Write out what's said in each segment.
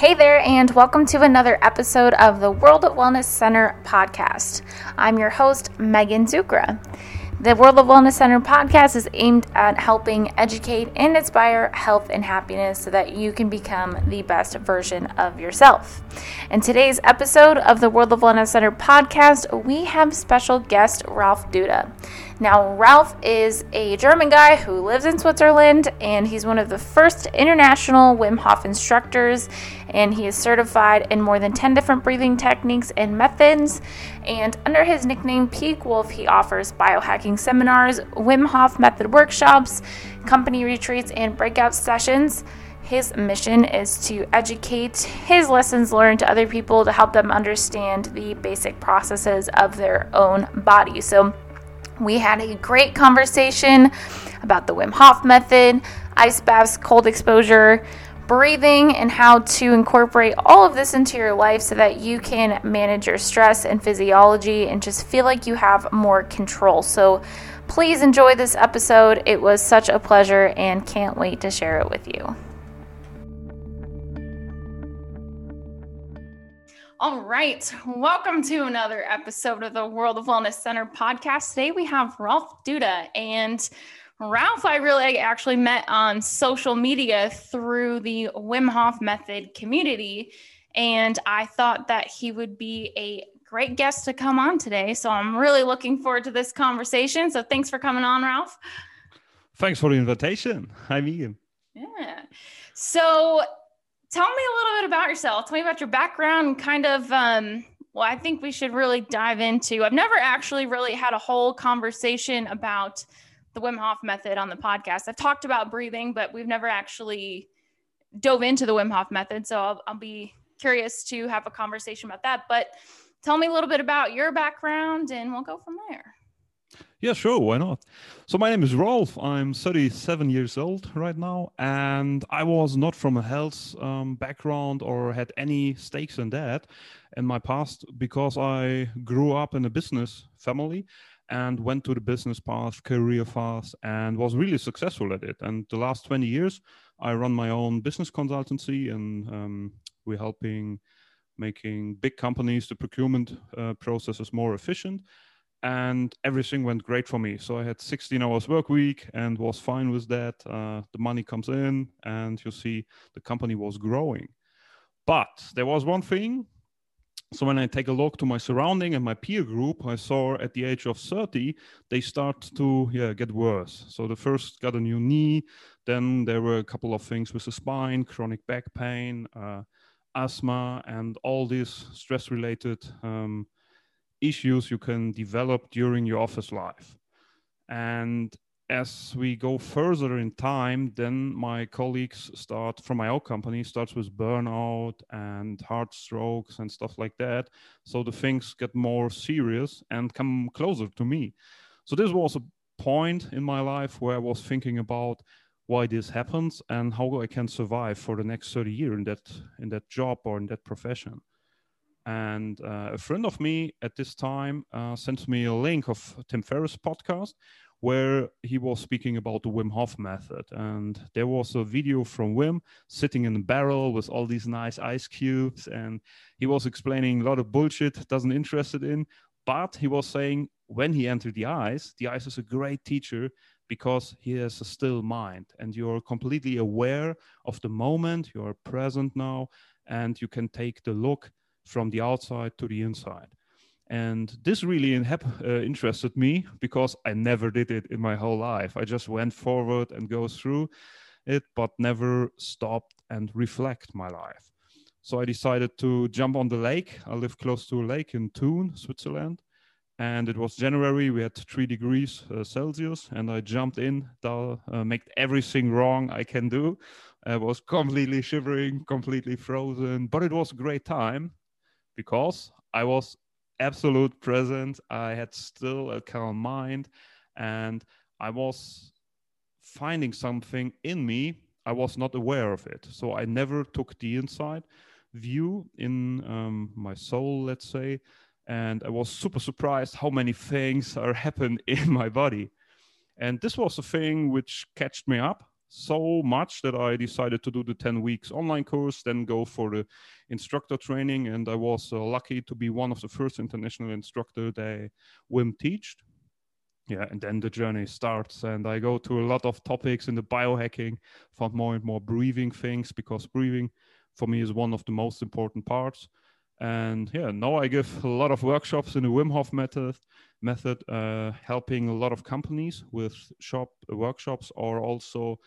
Hey there, and welcome to another episode of the World of Wellness Center podcast. I'm your host, Megan Zukra. The World of Wellness Center podcast is aimed at helping educate and inspire health and happiness so that you can become the best version of yourself. In today's episode of the World of Wellness Center podcast, we have special guest Ralph Duda. Now, Ralph is a German guy who lives in Switzerland, and he's one of the first international Wim Hof instructors. And he is certified in more than 10 different breathing techniques and methods. And under his nickname Peak Wolf, he offers biohacking seminars, Wim Hof method workshops, company retreats, and breakout sessions. His mission is to educate his lessons learned to other people to help them understand the basic processes of their own body. So, we had a great conversation about the Wim Hof method, ice baths, cold exposure, breathing, and how to incorporate all of this into your life so that you can manage your stress and physiology and just feel like you have more control. So, please enjoy this episode. It was such a pleasure and can't wait to share it with you. All right. Welcome to another episode of the World of Wellness Center podcast. Today we have Ralph Duda. And Ralph, I really actually met on social media through the Wim Hof Method community. And I thought that he would be a great guest to come on today. So I'm really looking forward to this conversation. So thanks for coming on, Ralph. Thanks for the invitation. Hi, Megan. Yeah. So tell me a little bit about yourself. Tell me about your background kind of um, well, I think we should really dive into. I've never actually really had a whole conversation about the Wim Hof method on the podcast. I've talked about breathing, but we've never actually dove into the Wim Hof method. So I'll, I'll be curious to have a conversation about that. But tell me a little bit about your background and we'll go from there. Yeah, sure. Why not? So, my name is Rolf. I'm 37 years old right now, and I was not from a health um, background or had any stakes in that in my past because I grew up in a business family and went to the business path, career path, and was really successful at it. And the last 20 years, I run my own business consultancy, and um, we're helping making big companies the procurement uh, processes more efficient and everything went great for me. So I had 16 hours work week and was fine with that. Uh, the money comes in, and you see the company was growing. But there was one thing. So when I take a look to my surrounding and my peer group, I saw at the age of 30 they start to yeah get worse. So the first got a new knee, then there were a couple of things with the spine, chronic back pain, uh, asthma, and all these stress-related. Um, issues you can develop during your office life. And as we go further in time, then my colleagues start from my own company starts with burnout and heart strokes and stuff like that. So the things get more serious and come closer to me. So this was a point in my life where I was thinking about why this happens and how I can survive for the next 30 years in that in that job or in that profession. And uh, a friend of me at this time uh, sent me a link of Tim Ferriss podcast where he was speaking about the Wim Hof method. And there was a video from Wim sitting in a barrel with all these nice ice cubes. And he was explaining a lot of bullshit, doesn't interested in. But he was saying when he entered the ice, the ice is a great teacher because he has a still mind and you're completely aware of the moment, you're present now, and you can take the look from the outside to the inside. And this really in, uh, interested me because I never did it in my whole life. I just went forward and go through it, but never stopped and reflect my life. So I decided to jump on the lake. I live close to a lake in Thun, Switzerland. And it was January, we had three degrees uh, Celsius, and I jumped in, uh, made everything wrong I can do. I was completely shivering, completely frozen, but it was a great time because I was absolute present. I had still a calm mind and I was finding something in me. I was not aware of it. So I never took the inside view in um, my soul, let's say. And I was super surprised how many things are happening in my body. And this was a thing which catched me up. So much that I decided to do the 10 weeks online course, then go for the instructor training. And I was uh, lucky to be one of the first international instructor they Wim teached. Yeah, and then the journey starts, and I go to a lot of topics in the biohacking, found more and more breathing things because breathing for me is one of the most important parts. And yeah, now I give a lot of workshops in the Wim Hof method, method, uh, helping a lot of companies with shop workshops or also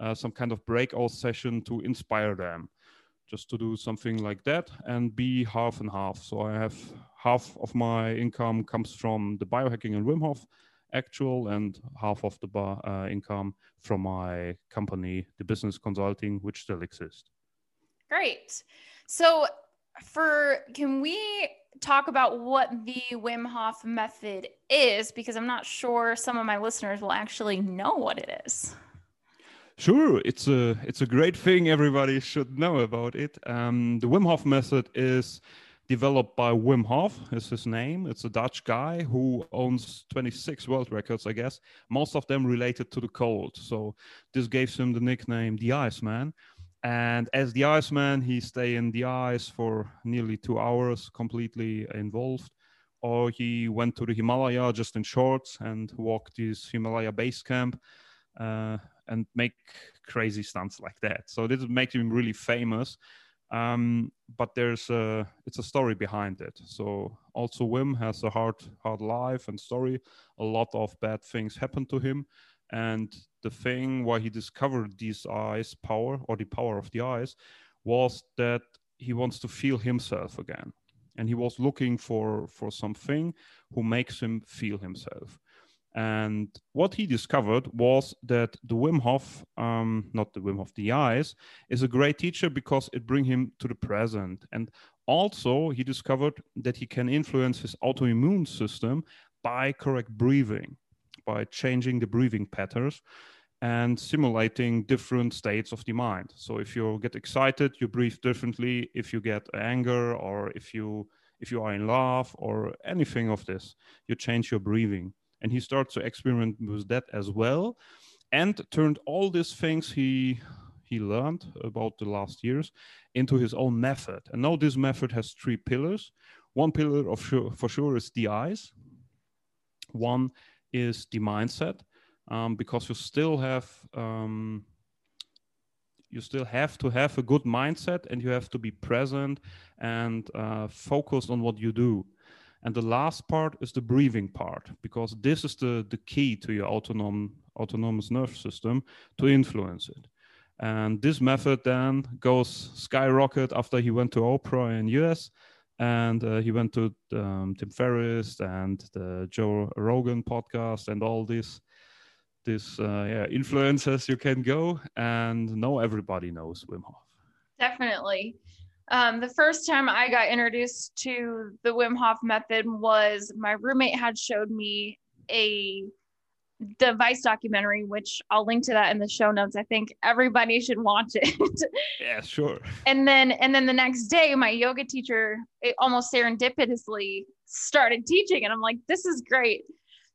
uh, some kind of breakout session to inspire them just to do something like that and be half and half. So I have half of my income comes from the biohacking and Wim Hof actual and half of the uh, income from my company, the business consulting, which still exists. Great. So for can we talk about what the Wim Hof method is because I'm not sure some of my listeners will actually know what it is. Sure, it's a it's a great thing. Everybody should know about it. Um, the Wim Hof method is developed by Wim Hof. Is his name? It's a Dutch guy who owns 26 world records, I guess. Most of them related to the cold. So this gave him the nickname the Iceman. And as the Iceman, he stay in the ice for nearly two hours, completely involved. Or he went to the Himalaya just in shorts and walked his Himalaya base camp. Uh, and make crazy stunts like that. So this makes him really famous. Um, but there's a it's a story behind it. So also Wim has a hard hard life and story. A lot of bad things happened to him, and the thing why he discovered these eyes power or the power of the eyes was that he wants to feel himself again, and he was looking for for something who makes him feel himself. And what he discovered was that the Wim Hof, um, not the Wim Hof, the eyes, is a great teacher because it brings him to the present. And also, he discovered that he can influence his autoimmune system by correct breathing, by changing the breathing patterns and simulating different states of the mind. So if you get excited, you breathe differently. If you get anger or if you if you are in love or anything of this, you change your breathing. And he starts to experiment with that as well. And turned all these things he he learned about the last years into his own method. And now this method has three pillars. One pillar of sure, for sure is the eyes. One is the mindset um, because you still have um, you still have to have a good mindset and you have to be present and uh, focused on what you do and the last part is the breathing part, because this is the, the key to your autonom, autonomous nerve system to influence it. And this method then goes skyrocket after he went to Oprah in US and uh, he went to um, Tim Ferriss and the Joe Rogan podcast and all these these uh, yeah influencers you can go and now everybody knows Wim Hof. Definitely. Um, the first time I got introduced to the Wim Hof method was my roommate had showed me a the Vice documentary, which I'll link to that in the show notes. I think everybody should watch it. yeah, sure. And then and then the next day, my yoga teacher eh, almost serendipitously started teaching, and I'm like, this is great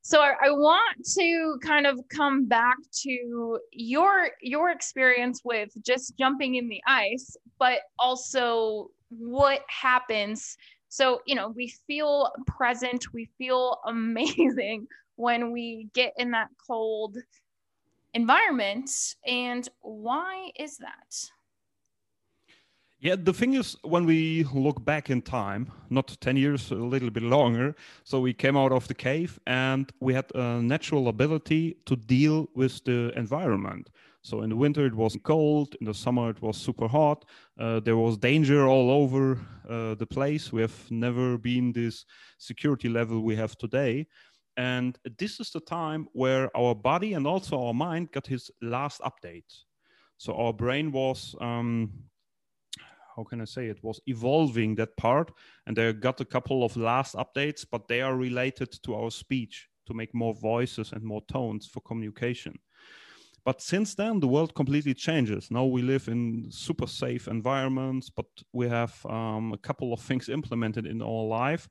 so I, I, want to kind of come back to your your experience with just jumping in the ice but also what happens so you know we feel present we feel amazing when we get in that cold environment and why is that yeah, the thing is, when we look back in time, not 10 years, a little bit longer, so we came out of the cave and we had a natural ability to deal with the environment. So in the winter it was cold, in the summer it was super hot. Uh, there was danger all over uh, the place. We have never been this security level we have today. And this is the time where our body and also our mind got his last update. So our brain was um, how can I say it was evolving that part, and they got a couple of last updates, but they are related to our speech to make more voices and more tones for communication. But since then, the world completely changes. Now we live in super safe environments, but we have um, a couple of things implemented in our life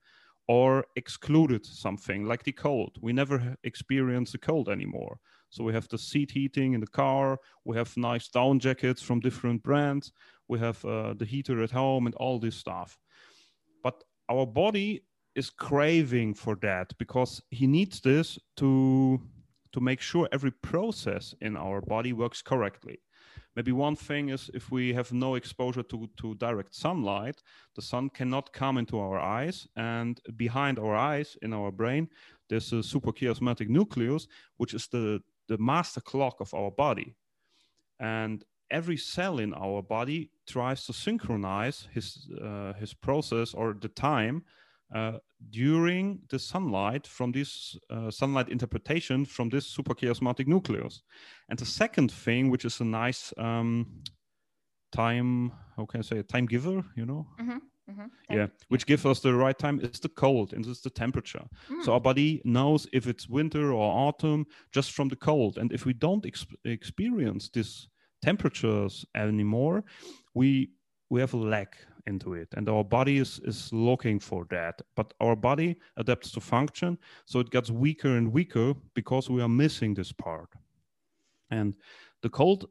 or excluded something like the cold. We never experience the cold anymore. So we have the seat heating in the car. We have nice down jackets from different brands. We have uh, the heater at home and all this stuff. But our body is craving for that because he needs this to to make sure every process in our body works correctly maybe one thing is if we have no exposure to, to direct sunlight the sun cannot come into our eyes and behind our eyes in our brain there's a suprachiasmatic nucleus which is the the master clock of our body. And every cell in our body tries to synchronize his uh, his process or the time uh, during the sunlight from this uh, sunlight interpretation from this suprachiasmatic nucleus. And the second thing, which is a nice um, time, how can I say, a time giver, you know? Mm-hmm. Mm-hmm. Yeah, which gives us the right time is the cold and it's the temperature. Mm. So our body knows if it's winter or autumn just from the cold. And if we don't ex- experience these temperatures anymore, we we have a lack into it. And our body is, is looking for that. But our body adapts to function so it gets weaker and weaker because we are missing this part. And the cold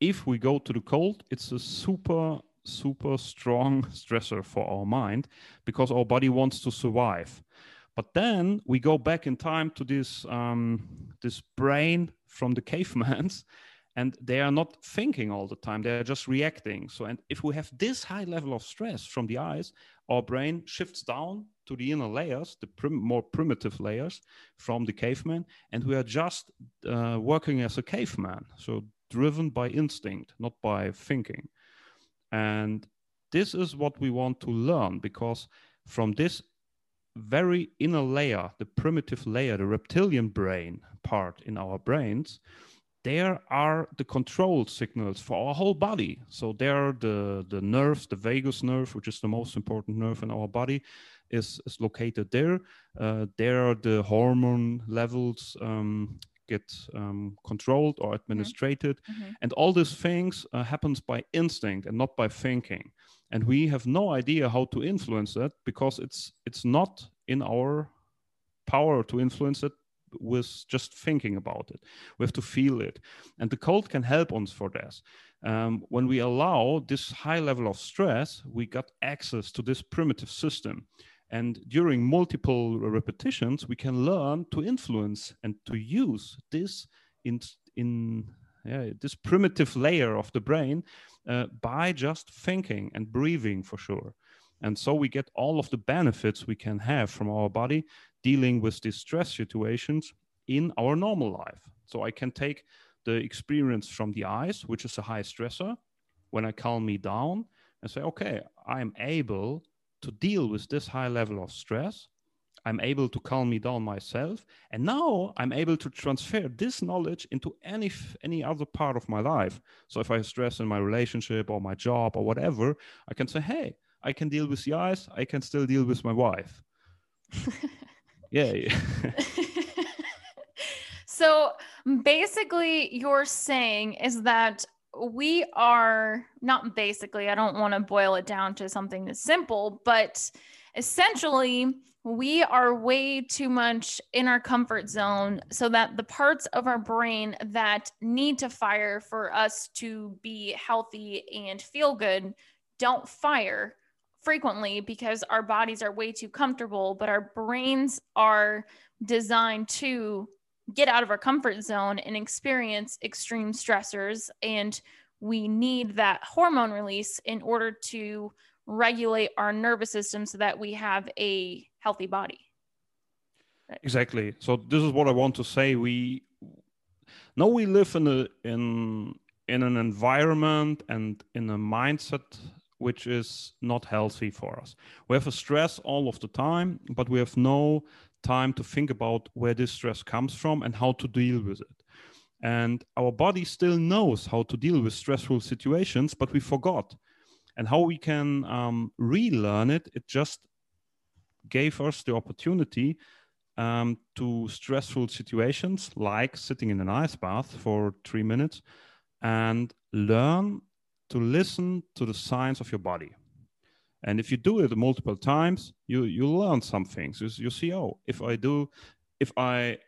if we go to the cold it's a super super strong stressor for our mind because our body wants to survive. But then we go back in time to this um, this brain from the cavemans and they are not thinking all the time they are just reacting. So and if we have this high level of stress from the eyes our brain shifts down to the inner layers the prim- more primitive layers from the caveman and we are just uh, working as a caveman. So driven by instinct not by thinking. And this is what we want to learn because from this very inner layer the primitive layer the reptilian brain part in our brains there are the control signals for our whole body. So there, the the nerves, the vagus nerve, which is the most important nerve in our body, is is located there. Uh, there, the hormone levels um, get um, controlled or administrated, mm-hmm. mm-hmm. and all these things uh, happens by instinct and not by thinking. And we have no idea how to influence that because it's it's not in our power to influence it with just thinking about it. We have to feel it. And the cold can help us for this. Um, when we allow this high level of stress, we got access to this primitive system. And during multiple repetitions, we can learn to influence and to use this in, in yeah, this primitive layer of the brain uh, by just thinking and breathing for sure. And so we get all of the benefits we can have from our body dealing with these stress situations in our normal life. So I can take the experience from the eyes, which is a high stressor, when I calm me down and say, okay, I'm able to deal with this high level of stress. I'm able to calm me down myself. And now I'm able to transfer this knowledge into any any other part of my life. So if I have stress in my relationship or my job or whatever, I can say, hey, I can deal with the eyes. I can still deal with my wife. yeah. so basically, you're saying is that we are not basically, I don't want to boil it down to something that's simple, but essentially, we are way too much in our comfort zone so that the parts of our brain that need to fire for us to be healthy and feel good don't fire frequently because our bodies are way too comfortable, but our brains are designed to get out of our comfort zone and experience extreme stressors. And we need that hormone release in order to regulate our nervous system so that we have a healthy body. Exactly. So this is what I want to say. We know we live in a in in an environment and in a mindset which is not healthy for us. We have a stress all of the time, but we have no time to think about where this stress comes from and how to deal with it. And our body still knows how to deal with stressful situations, but we forgot. And how we can um, relearn it, it just gave us the opportunity um, to stressful situations like sitting in an ice bath for three minutes and learn to listen to the signs of your body. And if you do it multiple times, you you learn some things. You, you see, oh, if I do, if I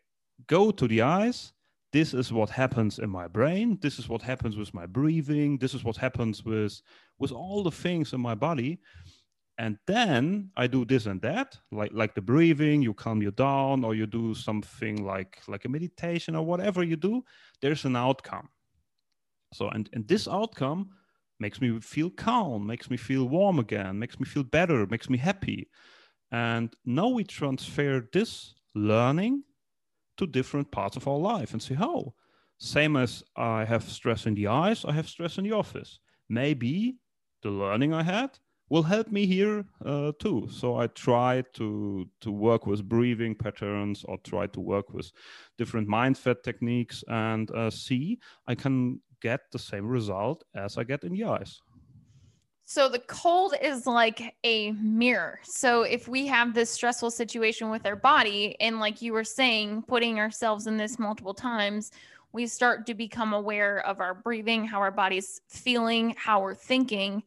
go to the eyes, this is what happens in my brain this is what happens with my breathing this is what happens with with all the things in my body and then i do this and that like like the breathing you calm you down or you do something like like a meditation or whatever you do there's an outcome so and and this outcome makes me feel calm makes me feel warm again makes me feel better makes me happy and now we transfer this learning to different parts of our life and say oh same as i have stress in the eyes i have stress in the office maybe the learning i had will help me here uh, too. So I try to to work with breathing patterns or try to work with different mindset techniques and uh, see I can get the same result as I get in the eyes. So the cold is like a mirror. So if we have this stressful situation with our body, and like you were saying, putting ourselves in this multiple times, we start to become aware of our breathing, how our body's feeling, how we're thinking.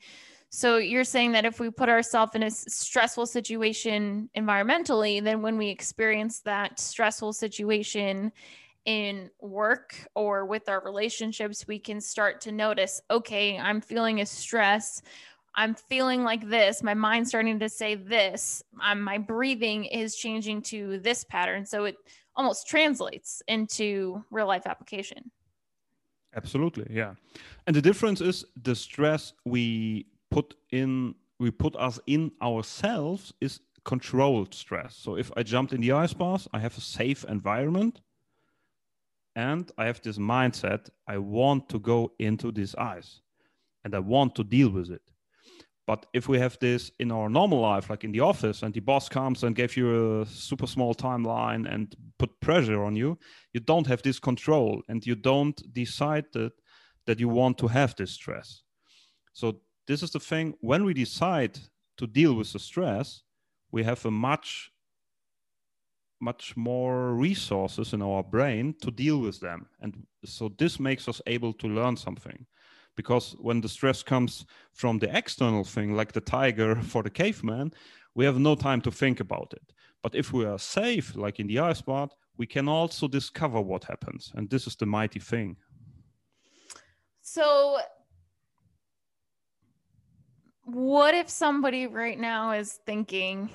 So you're saying that if we put ourselves in a stressful situation environmentally, then when we experience that stressful situation in work or with our relationships, we can start to notice, okay, I'm feeling a stress. I'm feeling like this. My mind's starting to say this. My breathing is changing to this pattern. So it almost translates into real life application. Absolutely. Yeah. And the difference is the stress we put in we put us in ourselves is controlled stress. So if I jumped in the ice bath, I have a safe environment and I have this mindset I want to go into this ice and I want to deal with it. But if we have this in our normal life, like in the office, and the boss comes and gives you a super small timeline and put pressure on you, you don't have this control and you don't decide that, that you want to have this stress. So this is the thing when we decide to deal with the stress we have a much much more resources in our brain to deal with them. And so this makes us able to learn something. Because when the stress comes from the external thing like the tiger for the caveman we have no time to think about it. But if we are safe like in the ice bath we can also discover what happens. And this is the mighty thing. So what if somebody right now is thinking,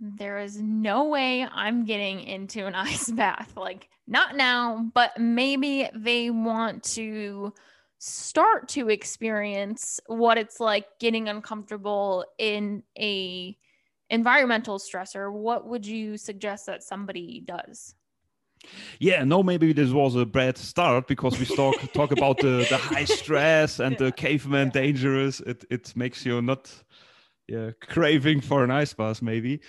there is no way I'm getting into an ice bath? Like, not now, but maybe they want to start to experience what it's like getting uncomfortable in a environmental stressor what would you suggest that somebody does yeah, no, maybe this was a bad start because we talk talk about the, the high stress and the caveman dangerous. It it makes you not yeah, craving for an ice bath, maybe.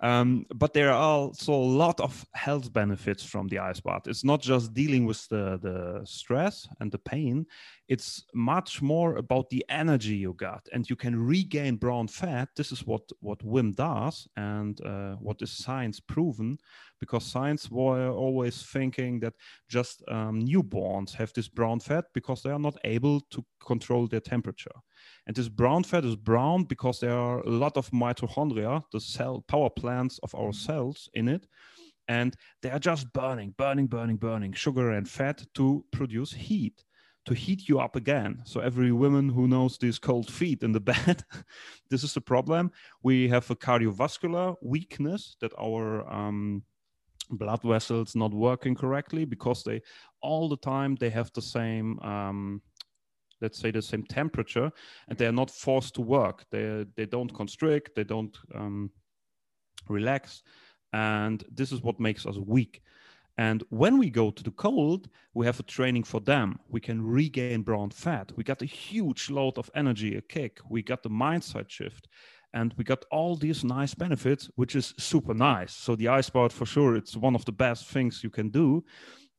Um, but there are also a lot of health benefits from the ice bath. It's not just dealing with the, the stress and the pain, it's much more about the energy you got. And you can regain brown fat. This is what, what Wim does and uh, what is science proven, because science were always thinking that just um, newborns have this brown fat because they are not able to control their temperature. And this brown fat is brown because there are a lot of mitochondria, the cell power plants of our cells in it. And they are just burning, burning, burning, burning sugar and fat to produce heat, to heat you up again. So every woman who knows these cold feet in the bed, this is the problem. We have a cardiovascular weakness that our um, blood vessels not working correctly because they all the time they have the same um, let's say the same temperature and they are not forced to work. They they don't constrict they don't um, relax and this is what makes us weak. And when we go to the cold we have a training for them. We can regain brown fat. We got a huge load of energy a kick. We got the mindset shift and we got all these nice benefits which is super nice. So the ice bath for sure it's one of the best things you can do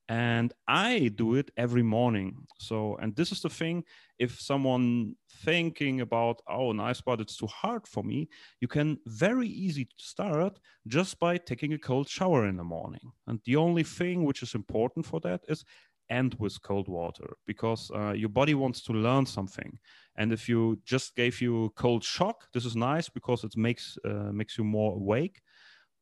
and i do it every morning. So and this is the thing if someone thinking about oh nice but it's too hard for me you can very easy start just by taking a cold shower in the morning. And the only thing which is important for that is end with cold water because uh, your body wants to learn something. And if you just gave you cold shock this is nice because it makes uh, makes you more awake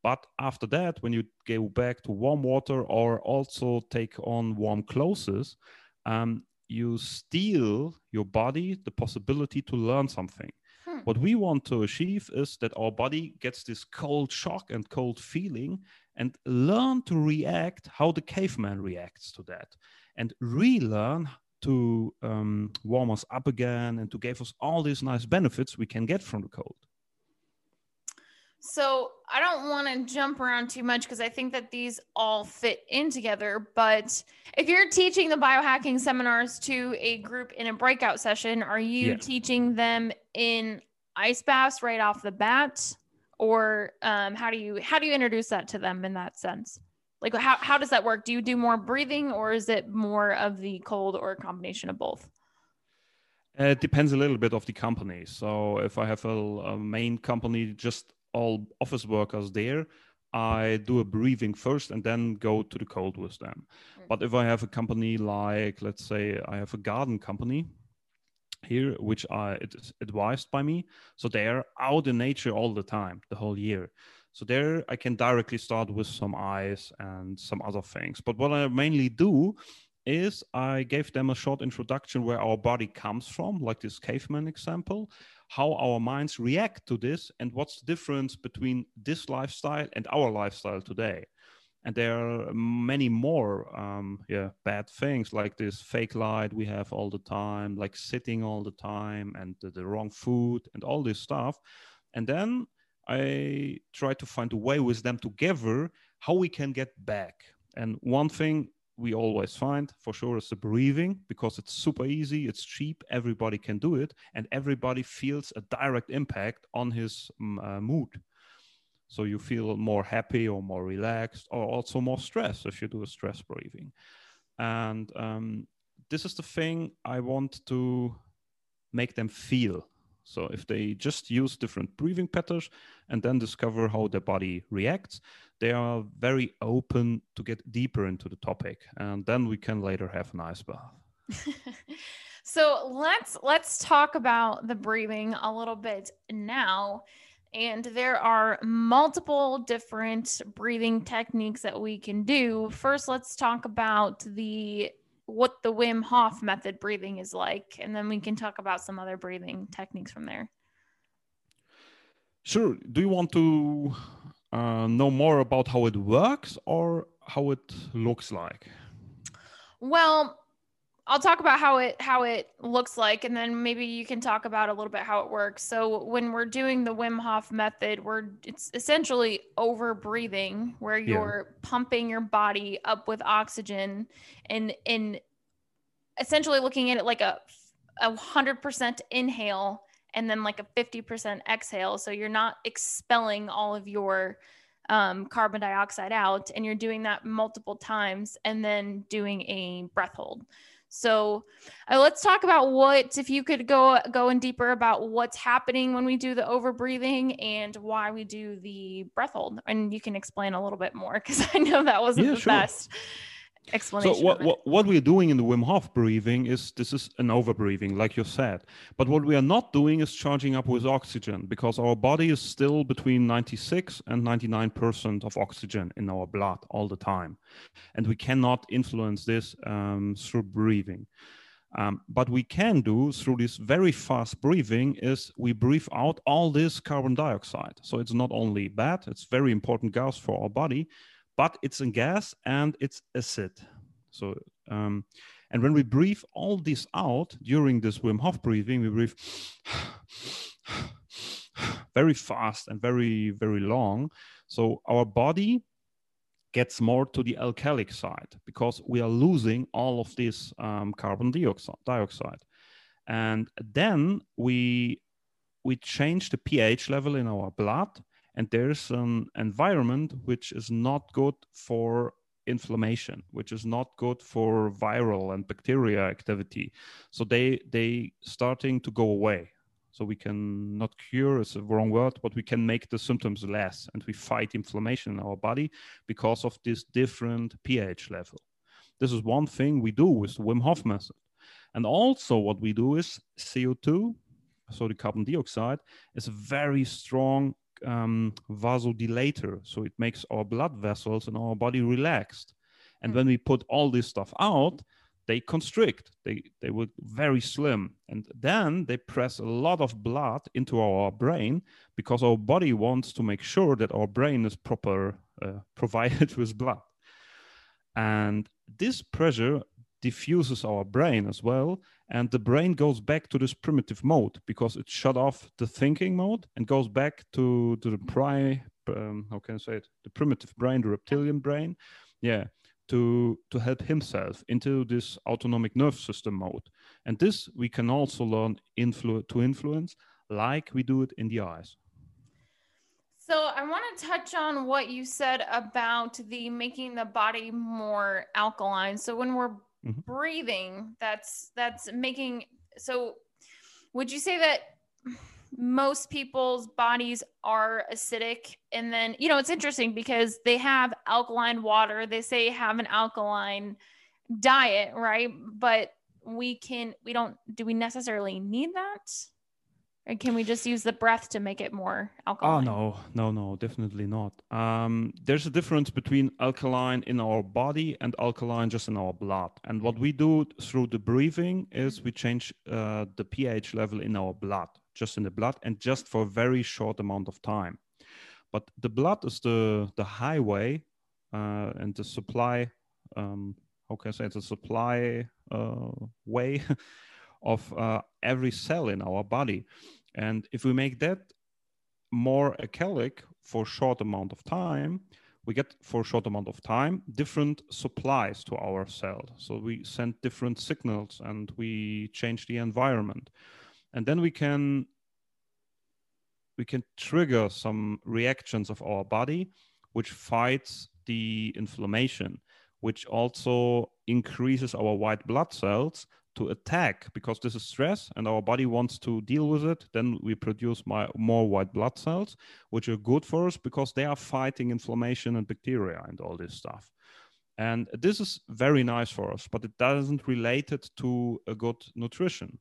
But after that, when you go back to warm water or also take on warm clothes, um, you steal your body the possibility to learn something. Hmm. What we want to achieve is that our body gets this cold shock and cold feeling and learn to react how the caveman reacts to that and relearn to um, warm us up again and to give us all these nice benefits we can get from the cold. So I don't want to jump around too much because I think that these all fit in together. But if you're teaching the biohacking seminars to a group in a breakout session, are you yeah. teaching them in ice baths right off the bat, or um, how do you how do you introduce that to them in that sense? Like how how does that work? Do you do more breathing, or is it more of the cold, or a combination of both? It depends a little bit of the company. So if I have a, a main company just all office workers there, I do a briefing first and then go to the cold with them. Mm-hmm. But if I have a company like, let's say, I have a garden company here, which I, it is advised by me, so they're out in nature all the time, the whole year. So there, I can directly start with some eyes and some other things. But what I mainly do is I gave them a short introduction where our body comes from, like this caveman example, how our minds react to this, and what's the difference between this lifestyle and our lifestyle today. And there are many more, um, yeah, bad things like this fake light we have all the time, like sitting all the time, and the, the wrong food, and all this stuff. And then I try to find a way with them together how we can get back. And one thing we always find for sure is the breathing because it's super easy, it's cheap, everybody can do it, and everybody feels a direct impact on his mm, uh, mood. So you feel more happy or more relaxed, or also more stress if you do a stress breathing. And um, this is the thing I want to make them feel so if they just use different breathing patterns and then discover how their body reacts, they are very open to get deeper into the topic, and then we can later have an ice bath. so let's let's talk about the breathing a little bit now. And there are multiple different breathing techniques that we can do. First, let's talk about the what the Wim Hof method breathing is like, and then we can talk about some other breathing techniques from there. Sure. Do you want to uh, know more about how it works or how it looks like? Well, I'll talk about how it how it looks like, and then maybe you can talk about a little bit how it works. So when we're doing the Wim Hof method, we're it's essentially over breathing, where you're yeah. pumping your body up with oxygen, and in essentially looking at it like a a hundred percent inhale and then like a fifty percent exhale. So you're not expelling all of your um, carbon dioxide out, and you're doing that multiple times, and then doing a breath hold. So uh, let's talk about what, if you could go go in deeper about what's happening when we do the overbreathing and why we do the breath hold, and you can explain a little bit more because I know that wasn't yeah, the sure. best explanation. So what, what, what we're doing in the Wim Hof breathing is this is an over breathing, like you said. But what we are not doing is charging up with oxygen because our body is still between 96 and 99% of oxygen in our blood all the time. And we cannot influence this um, through breathing. Um, but we can do through this very fast breathing is we breathe out all this carbon dioxide. So it's not only bad, it's very important gas for our body, but it's a gas and it's acid. So, um, and when we breathe all this out during this Wim Hof breathing, we breathe very fast and very, very long. So our body gets more to the alkalic side because we are losing all of this um, carbon dioxide. And then we we change the pH level in our blood and there's an environment which is not good for inflammation which is not good for viral and bacteria activity. So they they starting to go away. So we can not cure is a wrong word but we can make the symptoms less. And we fight inflammation in our body because of this different ph level. This is one thing we do with the wim hof method. And also what we do is co2 so the carbon dioxide is a very strong um, vasodilator. So it makes our blood vessels and our body relaxed. And when we put all this stuff out, they constrict. They they will very slim, and then they press a lot of blood into our brain because our body wants to make sure that our brain is proper uh, provided with blood. And this pressure diffuses our brain as well, and the brain goes back to this primitive mode because it shut off the thinking mode and goes back to, to the pri um, how can I say it the primitive brain, the reptilian brain, yeah, to to help himself into this autonomic nerve system mode. And this we can also learn influ- to influence like we do it in the eyes. So I want to touch on what you said about the making the body more alkaline. So when we're mm-hmm. breathing, that's that's making so would you say that most people's bodies are acidic? And then you know it's interesting because they have alkaline water they say have an alkaline diet right? But we can we don't do we necessarily need that or can we just use the breath to make it more oh, alkaline? Oh no, no, no, definitely not. Um, there's a difference between alkaline in our body and alkaline just in our blood. And what we do through the breathing is we change uh, the pH level in our blood, just in the blood, and just for a very short amount of time. But the blood is the the highway uh, and the supply. Um, how can I say it? The supply uh, way of uh, every cell in our body. And if we make that more alkalic for short amount of time, we get for a short amount of time different supplies to our cell. So we send different signals and we change the environment. And then we can we can trigger some reactions of our body which fights the inflammation, which also increases our white blood cells to attack because this is stress and our body wants to deal with it then we produce my, more white blood cells which are good for us because they are fighting inflammation and bacteria and all this stuff. And this is very nice for us but it doesn't relate it to a good nutrition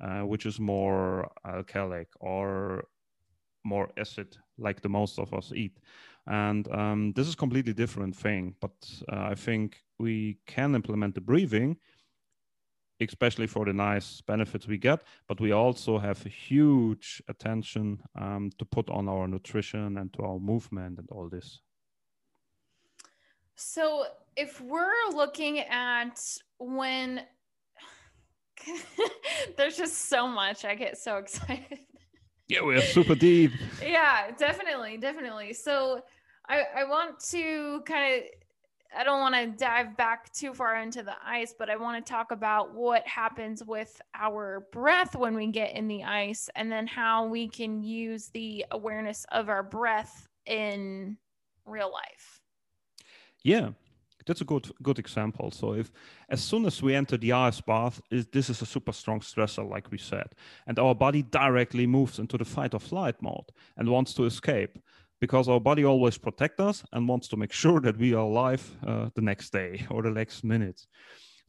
uh, which is more alkalic or more acid like the most of us eat. And um, this is completely different thing but uh, i think we can implement the breathing especially for the nice benefits we get but we also have a huge attention um, to put on our nutrition and to our movement and all this. So if we're looking at when there's just so much i get so excited. Yeah we're super deep. Yeah definitely definitely. So i i want to kind of I don't want to dive back too far into the ice, but I want to talk about what happens with our breath when we get in the ice and then how we can use the awareness of our breath in real life. Yeah. That's a good good example. So if as soon as we enter the ice bath, is this is a super strong stressor, like we said, and our body directly moves into the fight or flight mode and wants to escape because our body always protects us and wants to make sure that we are alive uh, the next day or the next minute.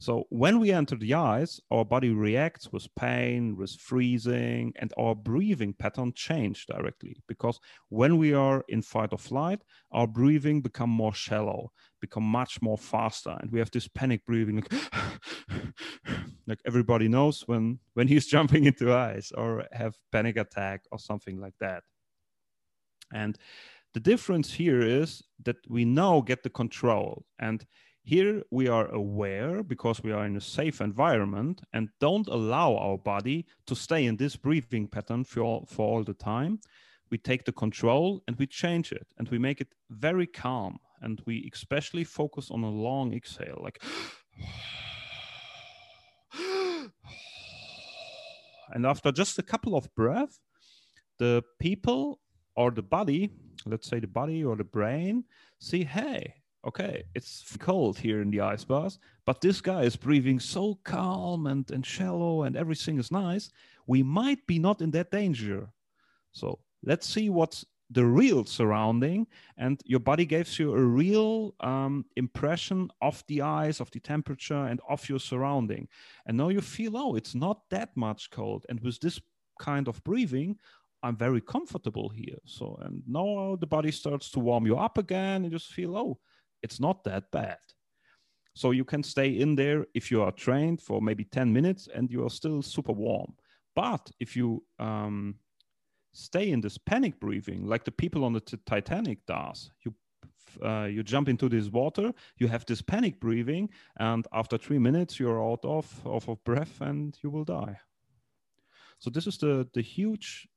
So when we enter the ice, our body reacts with pain, with freezing, and our breathing pattern change directly. Because when we are in fight or flight, our breathing become more shallow, become much more faster, and we have this panic breathing, like, like everybody knows when when he's jumping into ice or have panic attack or something like that. And the difference here is that we now get the control. And here we are aware because we are in a safe environment and don't allow our body to stay in this breathing pattern for all, for all the time. We take the control and we change it and we make it very calm. And we especially focus on a long exhale, like. and after just a couple of breaths, the people or the body, let's say the body or the brain, see, hey, okay, it's cold here in the ice bath, but this guy is breathing so calm and, and shallow and everything is nice. We might be not in that danger. So let's see what's the real surrounding and your body gives you a real um, impression of the ice of the temperature and of your surrounding and now you feel oh it's not that much cold and with this kind of breathing I'm very comfortable here. So, and now the body starts to warm you up again and just feel, oh, it's not that bad. So you can stay in there if you are trained for maybe 10 minutes and you are still super warm. But if you um, stay in this panic breathing, like the people on the t- Titanic does, you uh, you jump into this water, you have this panic breathing, and after three minutes you're out of, of, of breath and you will die. So this is the the huge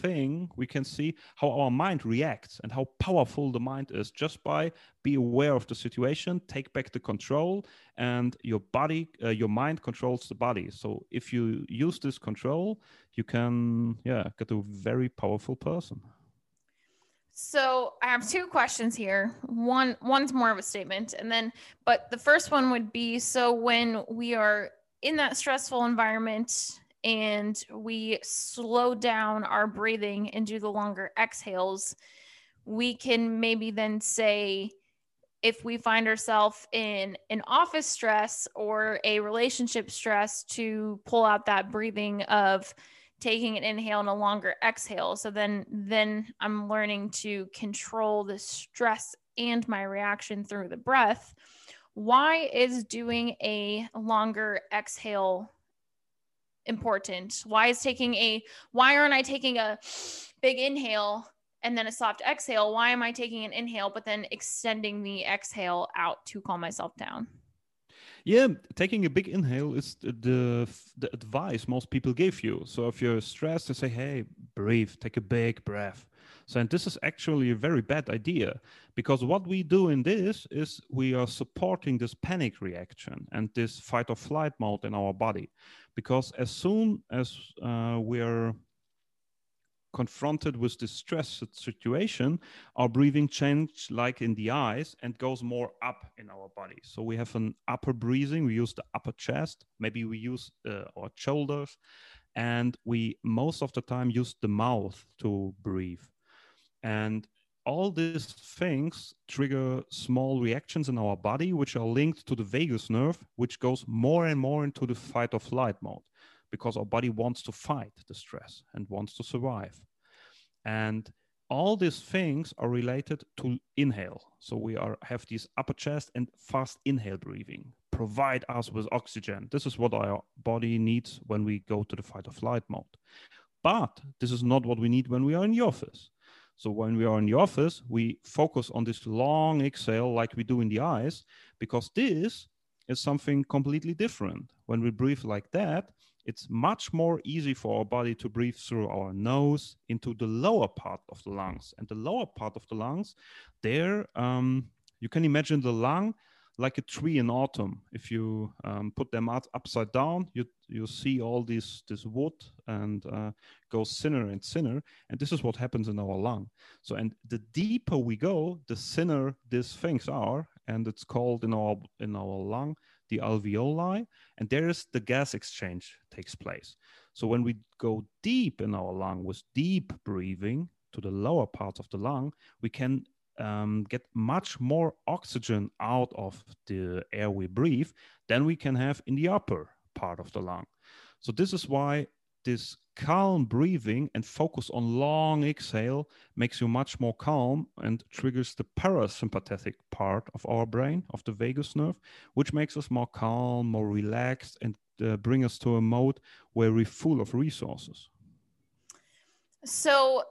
thing we can see how our mind reacts and how powerful the mind is. Just by be aware of the situation take back the control and your body uh, your mind controls the body. So if you use this control you can yeah get a very powerful person. So I have two questions here. One one's more of a statement and then but the first one would be so when we are in that stressful environment and we slow down our breathing and do the longer exhales, we can maybe then say, if we find ourselves in an office stress or a relationship stress, to pull out that breathing of taking an inhale and a longer exhale. So then, then I'm learning to control the stress and my reaction through the breath. Why is doing a longer exhale important? Why is taking a why aren't I taking a big inhale and then a soft exhale? Why am I taking an inhale but then extending the exhale out to calm myself down? Yeah, taking a big inhale is the the advice most people give you. So if you're stressed, they say, "Hey, breathe, take a big breath." So, and this is actually a very bad idea because what we do in this is we are supporting this panic reaction and this fight or flight mode in our body. Because as soon as uh, we are confronted with this stress situation, our breathing change like in the eyes and goes more up in our body. So we have an upper breathing, we use the upper chest, maybe we use uh, our shoulders, and we most of the time use the mouth to breathe. And all these things trigger small reactions in our body, which are linked to the vagus nerve, which goes more and more into the fight or flight mode because our body wants to fight the stress and wants to survive. And all these things are related to inhale. So we are have this upper chest and fast inhale breathing provide us with oxygen. This is what our body needs when we go to the fight or flight mode. But this is not what we need when we are in the office. So when we are in the office, we focus on this long exhale like we do in the eyes, because this is something completely different. When we breathe like that, it's much more easy for our body to breathe through our nose into the lower part of the lungs. And the lower part of the lungs, there, um, you can imagine the lung like a tree in autumn. If you um, put them out upside down, you you see all this this wood and uh, goes thinner and thinner, and this is what happens in our lung. So, and the deeper we go, the thinner these things are, and it's called in our in our lung the alveoli, and there is the gas exchange takes place. So when we go deep in our lung with deep breathing to the lower parts of the lung, we can um, get much more oxygen out of the air we breathe than we can have in the upper part of the lung. So this is why this calm breathing and focus on long exhale makes you much more calm and triggers the parasympathetic part of our brain of the vagus nerve which makes us more calm more relaxed and uh, bring us to a mode where we're full of resources so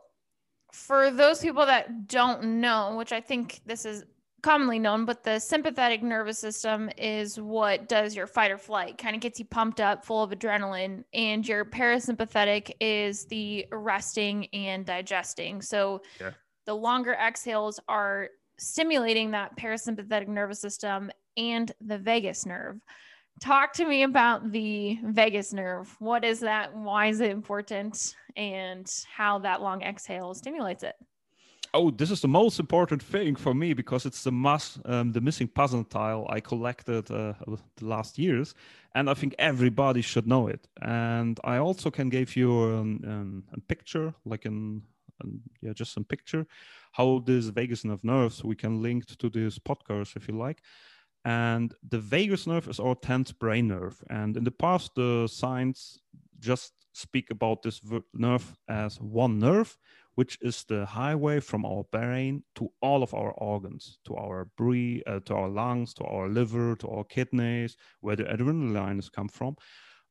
for those people that don't know, which I think this is commonly known, but the sympathetic nervous system is what does your fight or flight, kind of gets you pumped up, full of adrenaline, and your parasympathetic is the resting and digesting. So yeah. the longer exhales are stimulating that parasympathetic nervous system and the vagus nerve. Talk to me about the vagus nerve. What is that? Why is it important? And how that long exhale stimulates it? Oh, this is the most important thing for me because it's the must, um, the missing puzzle tile I collected uh, the last years, and I think everybody should know it. And I also can give you an, an, a picture, like an, an, yeah, just some picture, how this vagus nerve nerves we can link to this podcast if you like. And the vagus nerve is our 10th brain nerve. And in the past, the science just speak about this nerve as one nerve, which is the highway from our brain to all of our organs, to our breath, uh, to our lungs, to our liver, to our kidneys, where the adrenaline is come from,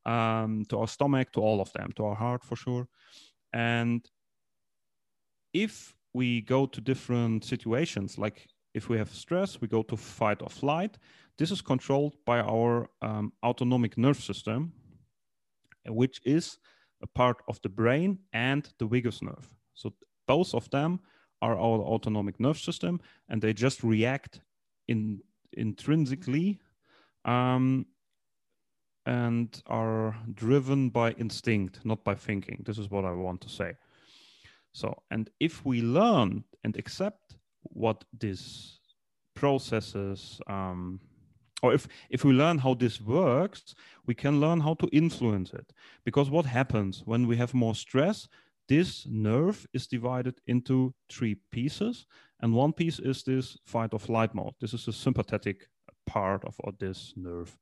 um, to our stomach, to all of them, to our heart for sure. And if we go to different situations, like if we have stress, we go to fight or flight. This is controlled by our um, autonomic nerve system, which is a part of the brain and the vagus nerve. So both of them are our autonomic nerve system, and they just react in intrinsically um, and are driven by instinct, not by thinking. This is what I want to say. So, and if we learn and accept what these processes, um, or if, if we learn how this works, we can learn how to influence it. Because what happens when we have more stress? This nerve is divided into three pieces, and one piece is this fight or flight mode. This is the sympathetic part of, of this nerve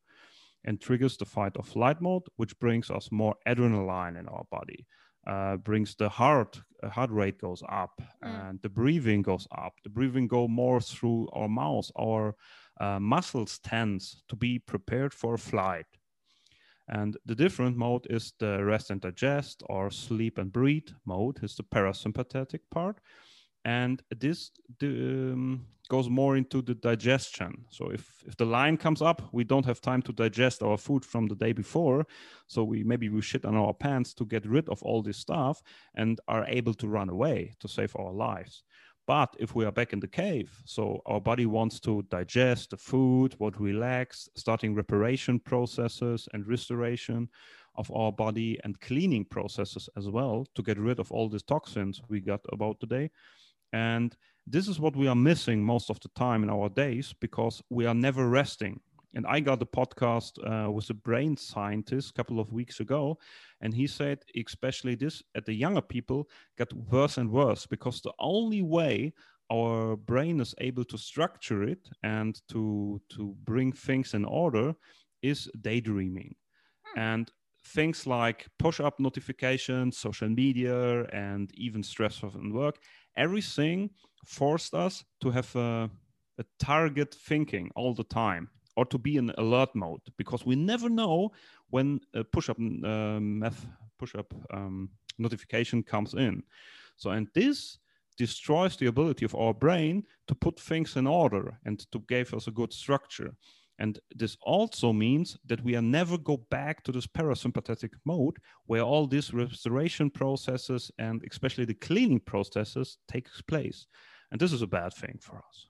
and triggers the fight or flight mode, which brings us more adrenaline in our body uh, brings the heart uh, heart rate goes up mm. and the breathing goes up. The breathing go more through our mouth our uh, muscles tends to be prepared for flight. And the different mode is the rest and digest or sleep and breathe mode is the parasympathetic part and this um, goes more into the digestion. So if if the line comes up we don't have time to digest our food from the day before. So we maybe we shit on our pants to get rid of all this stuff and are able to run away to save our lives. But if we are back in the cave so our body wants to digest the food what relax starting reparation processes and restoration of our body and cleaning processes as well to get rid of all these toxins we got about today and this is what we are missing most of the time in our days because we are never resting. And I got a podcast uh, with a brain scientist a couple of weeks ago, and he said, especially this at the younger people, get worse and worse because the only way our brain is able to structure it and to to bring things in order is daydreaming. Hmm. And things like push up notifications, social media, and even stress of work everything forced us to have a, a target thinking all the time or to be in alert mode because we never know when a push-up um, push-up um, notification comes in. So, and this destroys the ability of our brain to put things in order and to give us a good structure. And this also means that we are never go back to this parasympathetic mode where all these restoration processes and especially the cleaning processes takes place. And this is a bad thing for us.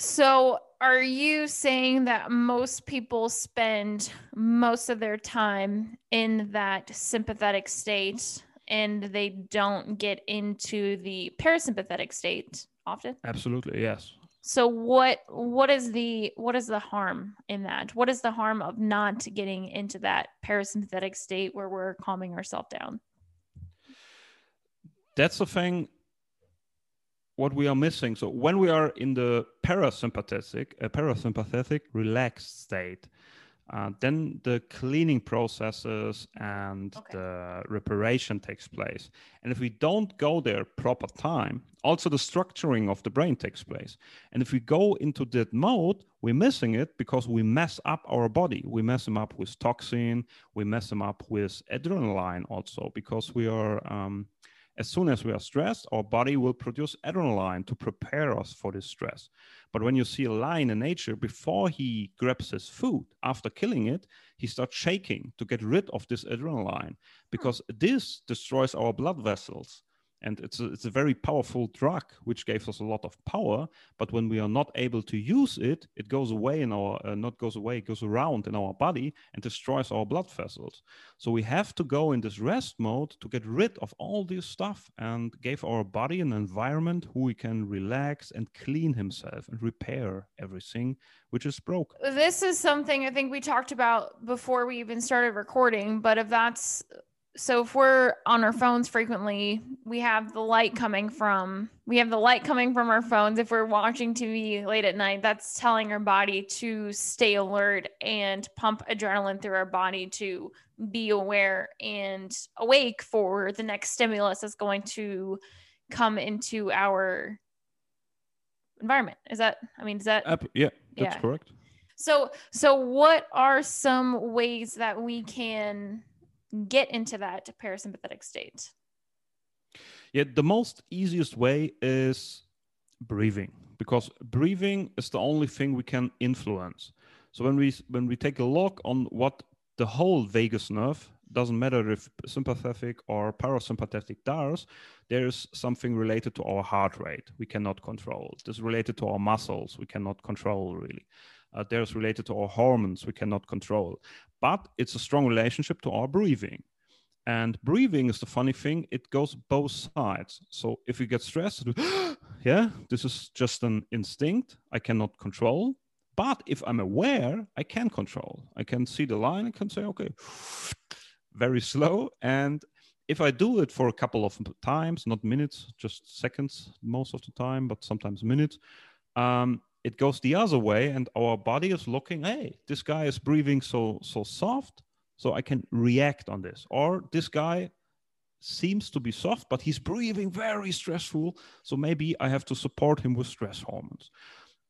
So, are you saying that most people spend most of their time in that sympathetic state and they don't get into the parasympathetic state often? Absolutely, yes. So what what is the what is the harm in that? What is the harm of not getting into that parasympathetic state where we're calming ourselves down? That's the thing what we are missing. So when we are in the parasympathetic, a parasympathetic relaxed state, uh, then the cleaning processes and okay. the reparation takes place. And if we don't go there proper time, also the structuring of the brain takes place. And if we go into that mode, we're missing it because we mess up our body. We mess them up with toxin. We mess them up with adrenaline also because we are um, as soon as we are stressed, our body will produce adrenaline to prepare us for this stress. But when you see a lion in nature, before he grabs his food, after killing it, he starts shaking to get rid of this adrenaline because this destroys our blood vessels and it's a, it's a very powerful drug which gives us a lot of power. But when we are not able to use it it goes away in our uh, not goes away it goes around in our body and destroys our blood vessels. So we have to go in this rest mode to get rid of all this stuff and give our body an environment who we can relax and clean himself and repair everything which is broken. This is something i think we talked about before we even started recording but if that's so if we're on our phones frequently we have the light coming from we have the light coming from our phones if we're watching tv late at night that's telling our body to stay alert and pump adrenaline through our body to be aware and awake for the next stimulus that's going to come into our environment is that i mean is that App, yeah, that's Yeah. correct. so so what are some ways that we can get into that parasympathetic state Yeah, the most easiest way is breathing because breathing is the only thing we can influence. So when we when we take a look on what the whole vagus nerve doesn't matter if sympathetic or parasympathetic does, there's something related to our heart rate we cannot control. There's related to our muscles we cannot control really. Uh, there's related to our hormones we cannot control. But it's a strong relationship to our breathing. And breathing is the funny thing, it goes both sides. So if you get stressed, yeah, this is just an instinct I cannot control. But if I'm aware, I can control. I can see the line, I can say, okay, very slow. And if I do it for a couple of times, not minutes, just seconds most of the time, but sometimes minutes, um, it goes the other way, and our body is looking, hey, this guy is breathing so so soft, so I can react on this. Or this guy seems to be soft, but he's breathing very stressful, so maybe I have to support him with stress hormones.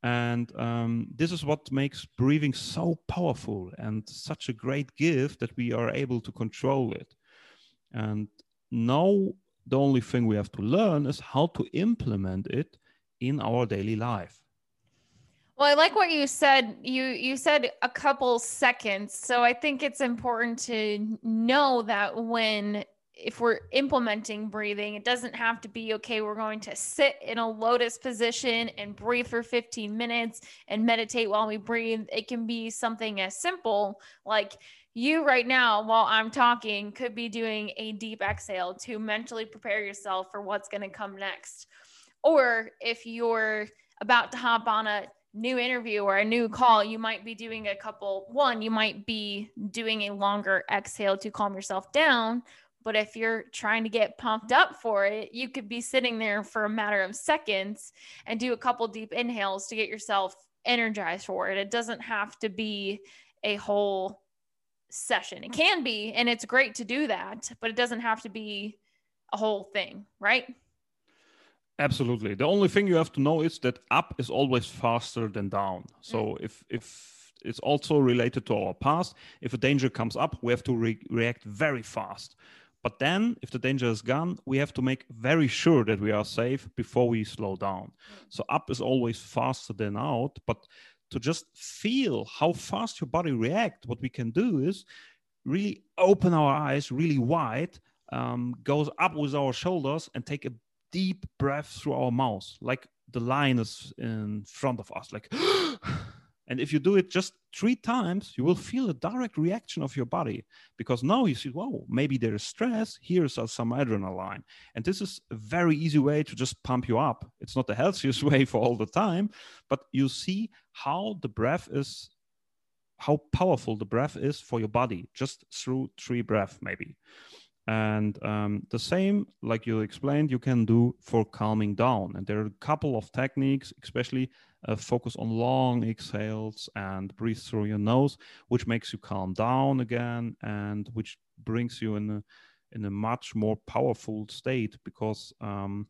And um, this is what makes breathing so powerful and such a great gift that we are able to control it. And now the only thing we have to learn is how to implement it in our daily life. Well, I like what you said. You you said a couple seconds. So I think it's important to know that when if we're implementing breathing, it doesn't have to be okay, we're going to sit in a lotus position and breathe for 15 minutes and meditate while we breathe. It can be something as simple like you right now while I'm talking could be doing a deep exhale to mentally prepare yourself for what's going to come next. Or if you're about to hop on a new interview or a new call, you might be doing a couple. One, you might be doing a longer exhale to calm yourself down. But if you're trying to get pumped up for it, you could be sitting there for a matter of seconds and do a couple deep inhales to get yourself energized for it. It doesn't have to be a whole session. It can be, and it's great to do that, but it doesn't have to be a whole thing, right? Absolutely. The only thing you have to know is that up is always faster than down. So if if it's also related to our past, if a danger comes up, we have to re- react very fast. But then, if the danger is gone, we have to make very sure that we are safe before we slow down. So up is always faster than out. But to just feel how fast your body react, what we can do is really open our eyes really wide, um, goes up with our shoulders, and take a deep breath through our mouth, like the line is in front of us, like. And if you do it just three times, you will feel a direct reaction of your body because now you see, whoa, maybe there is stress. Here's some adrenaline. And this is a very easy way to just pump you up. It's not the healthiest way for all the time, but you see how the breath is, how powerful the breath is for your body just through three breath, maybe. And um, the same, like you explained, you can do for calming down. And there are a couple of techniques, especially uh, focus on long exhales and breathe through your nose, which makes you calm down again and which brings you in a in a much more powerful state because um,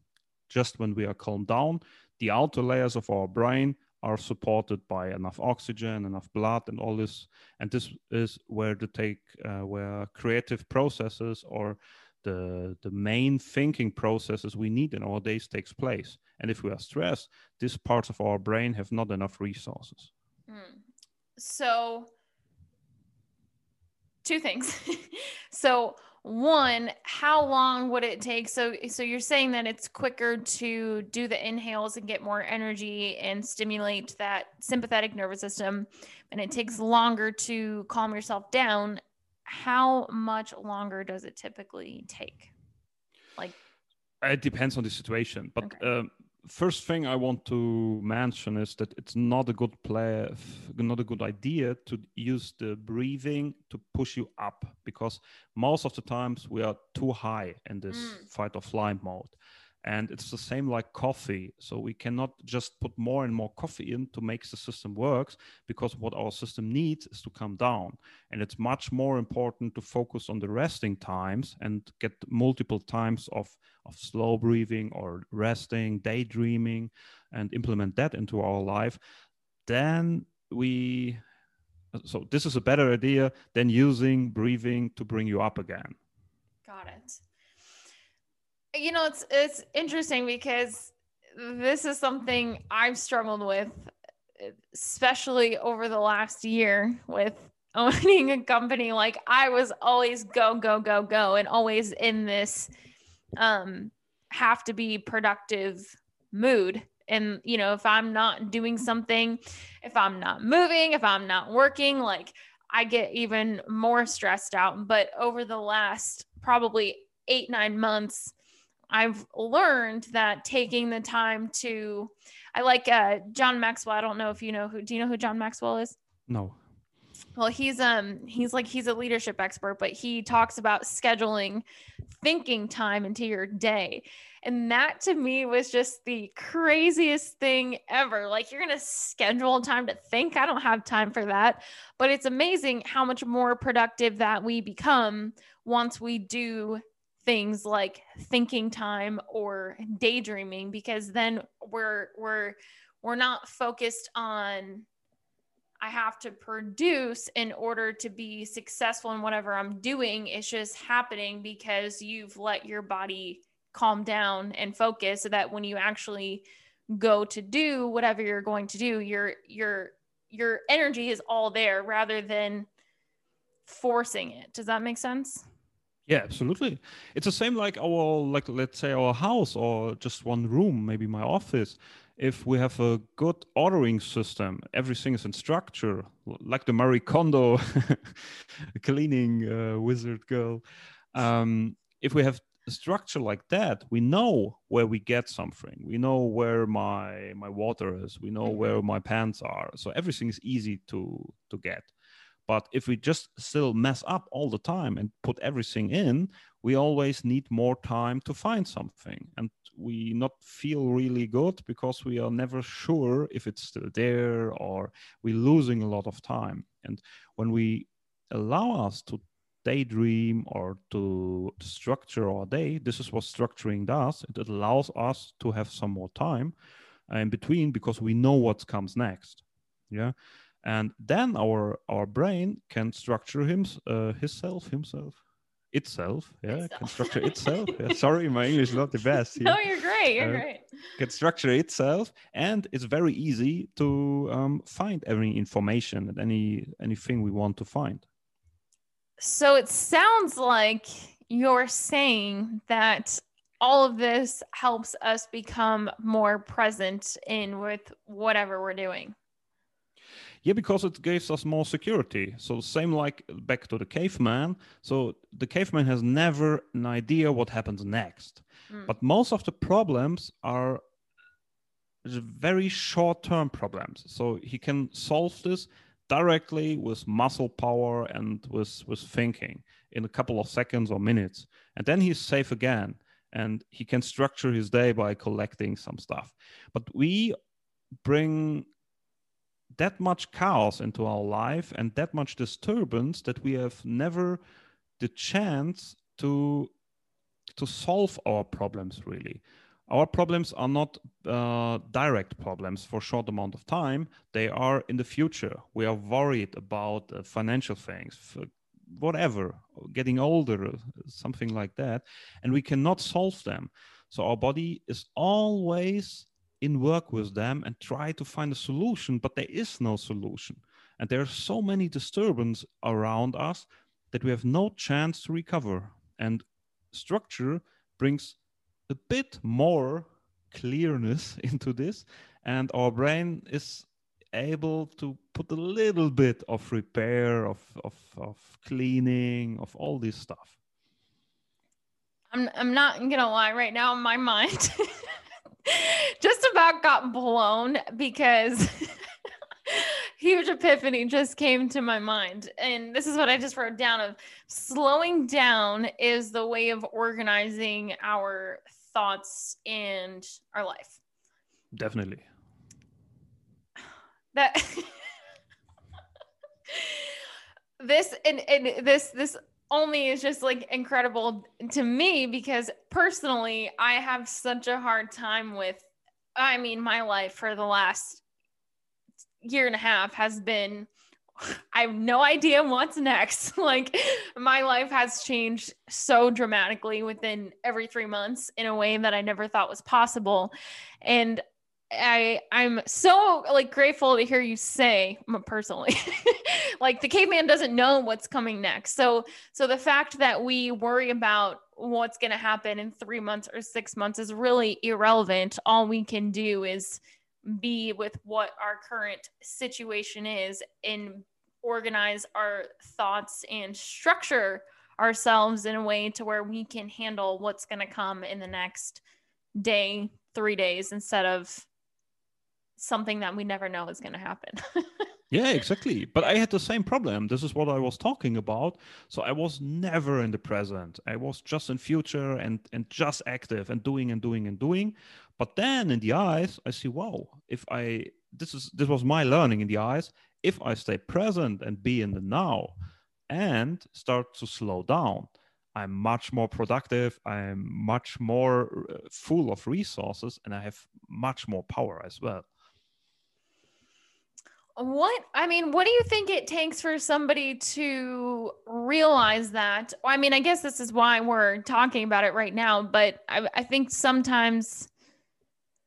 just when we are calmed down, the outer layers of our brain are supported by enough oxygen, enough blood, and all this. And this is where the take uh, where creative processes or the the main thinking processes we need in our days takes place. And if we are stressed, these parts of our brain have not enough resources. Hmm. So, two things. so, one, how long would it take? So, so you're saying that it's quicker to do the inhales and get more energy and stimulate that sympathetic nervous system, and it takes longer to calm yourself down. How much longer does it typically take? Like, It depends on the situation, but Okay. um, first thing I want to mention is that it's not a good play, not a good idea to use the breathing to push you up because most of the times we are too high in this mm. fight or flight mode and it's the same like coffee. So we cannot just put more and more coffee in to make the system works because what our system needs is to come down. And it's much more important to focus on the resting times and get multiple times of of slow breathing or resting daydreaming and implement that into our life. Then we so this is a better idea than using breathing to bring you up again. Got it you know, it's it's interesting because this is something I've struggled with, especially over the last year with owning a company. Like I was always go, go, go, go, and always in this um have to be productive mood. And you know, if I'm not doing something, if I'm not moving, if I'm not working, like I get even more stressed out. But over the last probably eight, nine months, I've learned that taking the time to, I like uh, John Maxwell. I don't know if you know who. Do you know who John Maxwell is? No. Well, he's um he's like he's a leadership expert, but he talks about scheduling thinking time into your day. And that to me was just the craziest thing ever. Like you're going to schedule time to think. I don't have time for that. But it's amazing how much more productive that we become once we do things like thinking time or daydreaming because then we're we're we're not focused on I have to produce in order to be successful in whatever I'm doing. It's just happening because you've let your body calm down and focus so that when you actually go to do whatever you're going to do, your your your energy is all there rather than forcing it. Does that make sense? Yeah, absolutely. It's the same like our like let's say our house or just one room, maybe my office. If we have a good ordering system, everything is in structure, like the Marie Kondo cleaning uh, wizard girl. Um, if we have a structure like that, we know where we get something. We know where my my water is. We know mm-hmm. where my pants are. So everything is easy to to get. But if we just still mess up all the time and put everything in, we always need more time to find something. And we not feel really good because we are never sure if it's still there or we're losing a lot of time. And when we allow us to daydream or to, to structure our day, this is what structuring does. It allows us to have some more time uh, in between because we know what comes next. Yeah and then our our brain can structure him uh, himself himself. Itself yeah itself. can structure itself yeah, sorry my english is not the best no you're great you're uh, great. can structure itself and it's very easy to um, find any information and any anything we want to find. So it sounds like you're saying that all of this helps us become more present in with whatever we're doing yeah, because it gives us more security. So same like back to the caveman. So the caveman has never an idea what happens next. Mm. But most of the problems are very short-term problems. So he can solve this directly with muscle power and with with thinking in a couple of seconds or minutes. And then he's safe again and he can structure his day by collecting some stuff. But we bring that much chaos into our life and that much disturbance that we have never the chance to to solve our problems really. Our problems are not uh, direct problems for short amount of time. They are in the future. We are worried about uh, financial things whatever getting older something like that and we cannot solve them. So our body is always in work with them and try to find a solution, but there is no solution. And there are so many disturbances around us that we have no chance to recover. And structure brings a bit more clearness into this, and our brain is able to put a little bit of repair, of, of, of cleaning, of all this stuff. I'm, I'm not gonna lie right now my mind just about got blown because huge epiphany just came to my mind. And this is what I just wrote down of slowing down is the way of organizing our thoughts and our life. Definitely. That this and, and this this only is just like incredible to me because personally I have such a hard time with I mean my life for the last year and a half has been I have no idea what's next. like my life has changed so dramatically within every 3 months in a way that I never thought was possible. And I I'm so like grateful to hear you say personally like the caveman doesn't know what's coming next. So so the fact that we worry about what's going to happen in 3 months or 6 months is really irrelevant. All we can do is be with what our current situation is and organize our thoughts and structure ourselves in a way to where we can handle what's going to come in the next day, 3 days instead of something that we never know is going to happen. yeah, exactly. But I had the same problem. This is what I was talking about. So I was never in the present. I was just in future and and just active and doing and doing and doing. But then in the eyes, I see, wow, if I this is this was my learning in the eyes. If I stay present and be in the now and start to slow down, I'm much more productive. I'm much more uh, full of resources and I have much more power as well. What I mean, what do you think it takes for somebody to realize that? I mean, I guess this is why we're talking about it right now, but I, I think sometimes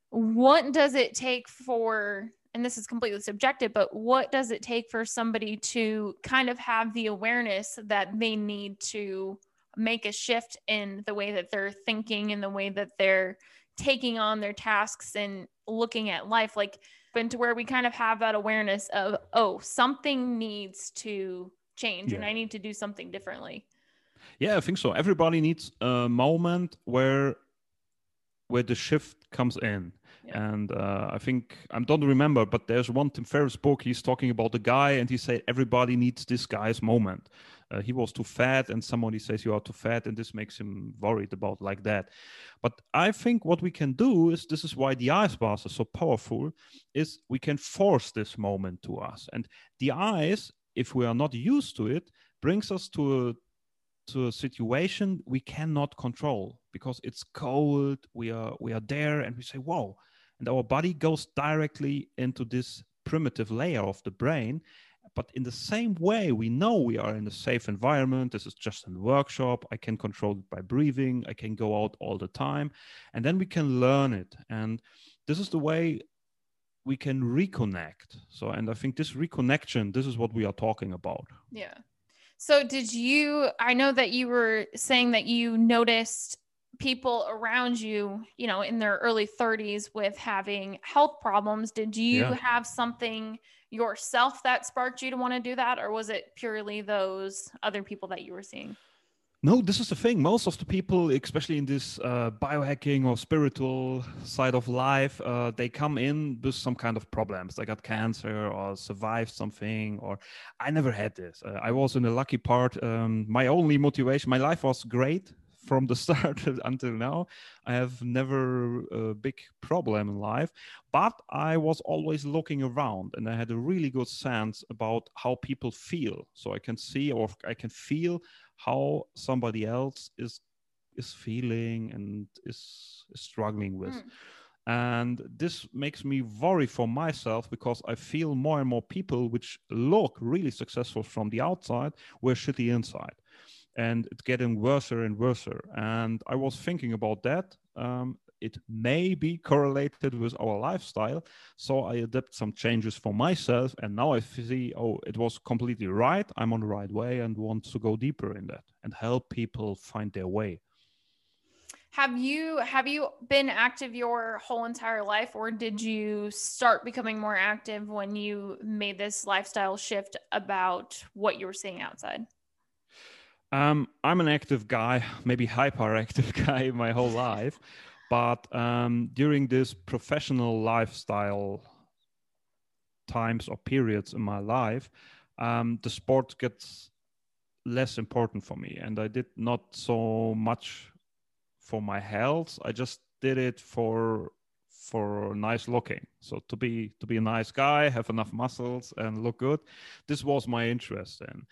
what does it take for, and this is completely subjective, but what does it take for somebody to kind of have the awareness that they need to make a shift in the way that they're thinking and the way that they're taking on their tasks and looking at life? Like, to where we kind of have that awareness of oh something needs to change yeah. and i need to do something differently. Yeah i think so. Everybody needs a moment where where the shift comes in and uh, i think i don't remember but there's one tim ferriss book he's talking about the guy and he said everybody needs this guy's moment. Uh, he was too fat and somebody says you are too fat and this makes him worried about like that. But i think what we can do is this is why the ice baths are so powerful is we can force this moment to us. And the ice if we are not used to it brings us to a to a situation we cannot control because it's cold we are we are there and we say whoa and our body goes directly into this primitive layer of the brain but in the same way, we know we are in a safe environment. This is just a workshop. I can control it by breathing. I can go out all the time. And then we can learn it. And this is the way we can reconnect. So, and I think this reconnection, this is what we are talking about. Yeah. So, did you? I know that you were saying that you noticed people around you, you know, in their early 30s with having health problems. Did you yeah. have something? yourself that sparked you to want to do that or was it purely those other people that you were seeing no this is the thing most of the people especially in this uh, biohacking or spiritual side of life uh, they come in with some kind of problems they got cancer or survived something or i never had this uh, i was in the lucky part um, my only motivation my life was great from the start until now. I have never a big problem in life, but I was always looking around and I had a really good sense about how people feel. So I can see or I can feel how somebody else is is feeling and is, is struggling with. Mm. And this makes me worry for myself because I feel more and more people which look really successful from the outside were shitty inside and it's getting worse and worse. And I was thinking about that. Um, it may be correlated with our lifestyle. So I adapt some changes for myself. And now I see, oh, it was completely right. I'm on the right way and want to go deeper in that and help people find their way. Have you have you been active your whole entire life or did you start becoming more active when you made this lifestyle shift about what you were seeing outside? Um, I'm an active guy, maybe hyperactive guy my whole life. But um, during this professional lifestyle times or periods in my life, um, the sport gets less important for me, and I did not so much for my health. I just did it for for nice looking so to be to be a nice guy have enough muscles and look good this was my interest in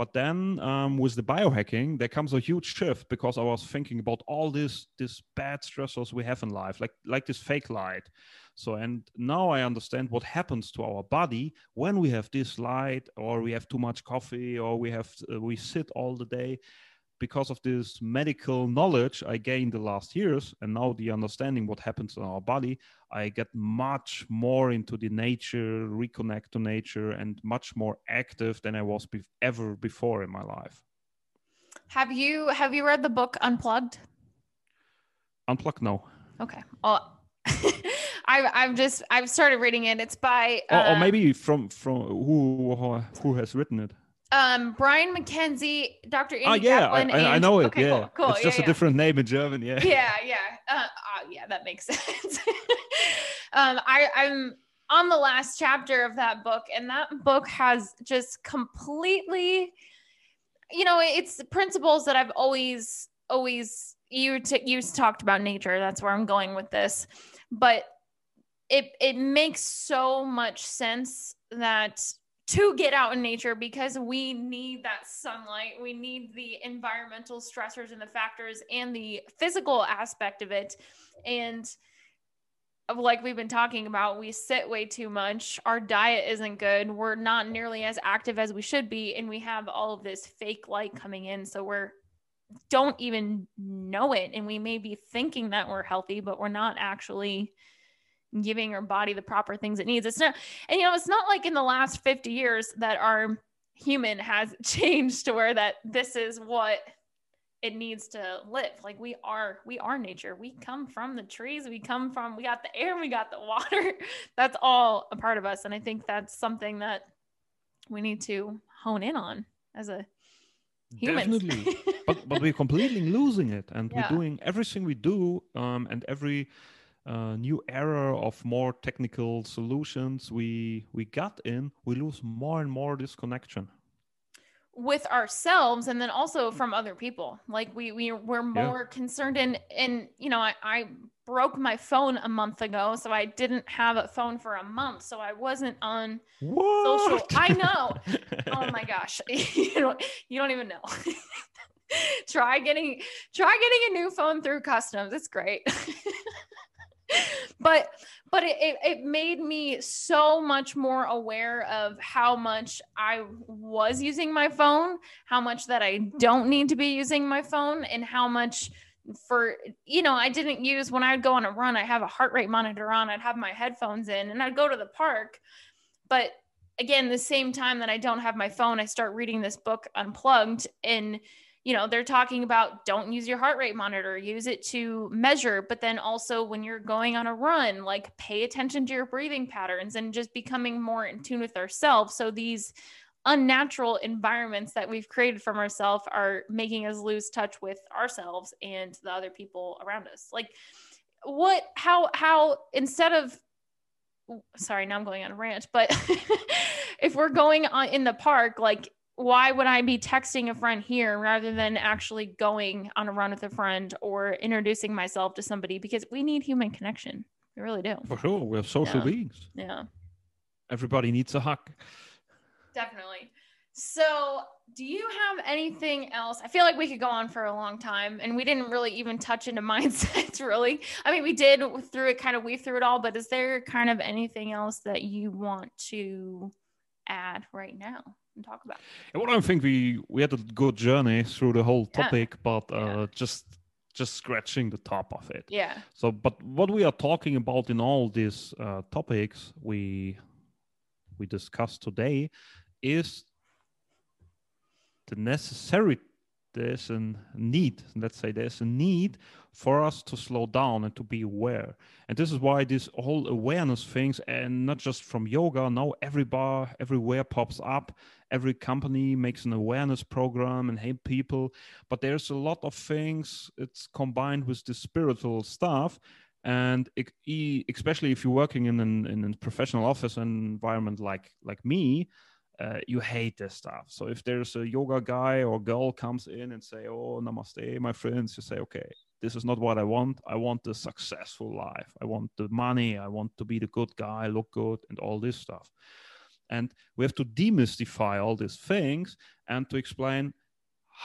but then um, with the biohacking there comes a huge shift because i was thinking about all this this bad stressors we have in life like like this fake light. So and now i understand what happens to our body when we have this light or we have too much coffee or we have uh, we sit all the day because of this medical knowledge I gained the last years, and now the understanding what happens in our body, I get much more into the nature, reconnect to nature, and much more active than I was be- ever before in my life. Have you have you read the book Unplugged? Unplugged, no. Okay. Oh, I've I've just I've started reading it. It's by uh, or, or maybe from from who who has written it. Um, Brian Mackenzie, Dr. Andy oh, yeah, Galpin, I, and, I, know it. Okay, yeah, cool, cool. it's yeah, just yeah. a different name in German. Yeah. Yeah, yeah, uh, uh, yeah. That makes sense. um, I, I'm on the last chapter of that book, and that book has just completely, you know, it's principles that I've always, always you t- you talked about nature. That's where I'm going with this, but it it makes so much sense that to get out in nature because we need that sunlight. We need the environmental stressors and the factors and the physical aspect of it. And like we've been talking about, we sit way too much. Our diet isn't good. We're not nearly as active as we should be. And we have all of this fake light coming in. So we're don't even know it. And we may be thinking that we're healthy, but we're not actually giving our body the proper things it needs. It's not, and you know, it's not like in the last 50 years that our human has changed to where that this is what it needs to live. Like we are, we are nature. We come from the trees. We come from, we got the air, we got the water. that's all a part of us. And I think that's something that we need to hone in on as a human. Definitely. but, but we're completely losing it. And Yeah. we're doing everything we do um, and every, uh, new era of more technical solutions we we got in, we lose more and more this connection. with ourselves and then also from other people. Like we, we we're more concerned in in you know I, I broke my phone a month ago so i didn't have a phone for a month so i wasn't on What? social i know. Oh my gosh. You don't you don't even know. Try getting try getting a new phone through customs. It's great but but it, it, made me so much more aware of how much i was using my phone how much that i don't need to be using my phone and how much for you know i didn't use when i'd go on a run i have a heart rate monitor on i'd have my headphones in and i'd go to the park. But again the same time that i don't have my phone i start reading this book unplugged and you know they're talking about don't use your heart rate monitor use it to measure. But then also when you're going on a run like pay attention to your breathing patterns and just becoming more in tune with ourselves. So these unnatural environments that we've created from ourselves are making us lose touch with ourselves and the other people around us. Like what how how instead of sorry now i'm going on a rant but if we're going on in the park like why would I be texting a friend here rather than actually going on a run with a friend or introducing myself to somebody? Because we need human connection. We really do. For sure, we're social Yeah. beings. Yeah, Everybody needs a hug. definitely. So, do you have anything else? I feel like we could go on for a long time and we didn't really even touch into mindsets, really. I mean, we did through it, kind of weave through it all, but is there kind of anything else that you want to add right now and talk about? And what I think we we had a good journey through the whole Yeah. topic, but uh, Yeah. just just scratching the top of it. Yeah. So, but what we are talking about in all these uh, topics we we discussed today is the necessary there's a need, let's say there's a need for us to slow down and to be aware. And this is why this whole awareness things, and not just from yoga, now every bar, everywhere pops up. Every company makes an awareness program and help people. But there's a lot of things, it's combined with the spiritual stuff. And especially if you're working in, in a professional office environment like like me, uh, you hate this stuff. So if there's a yoga guy or girl comes in and say, "Oh, namaste, my friends," you say, "Okay, this is not what I want. I want the successful life. I want the money. I want to be the good guy, look good, and all this stuff." And we have to demystify all these things and to explain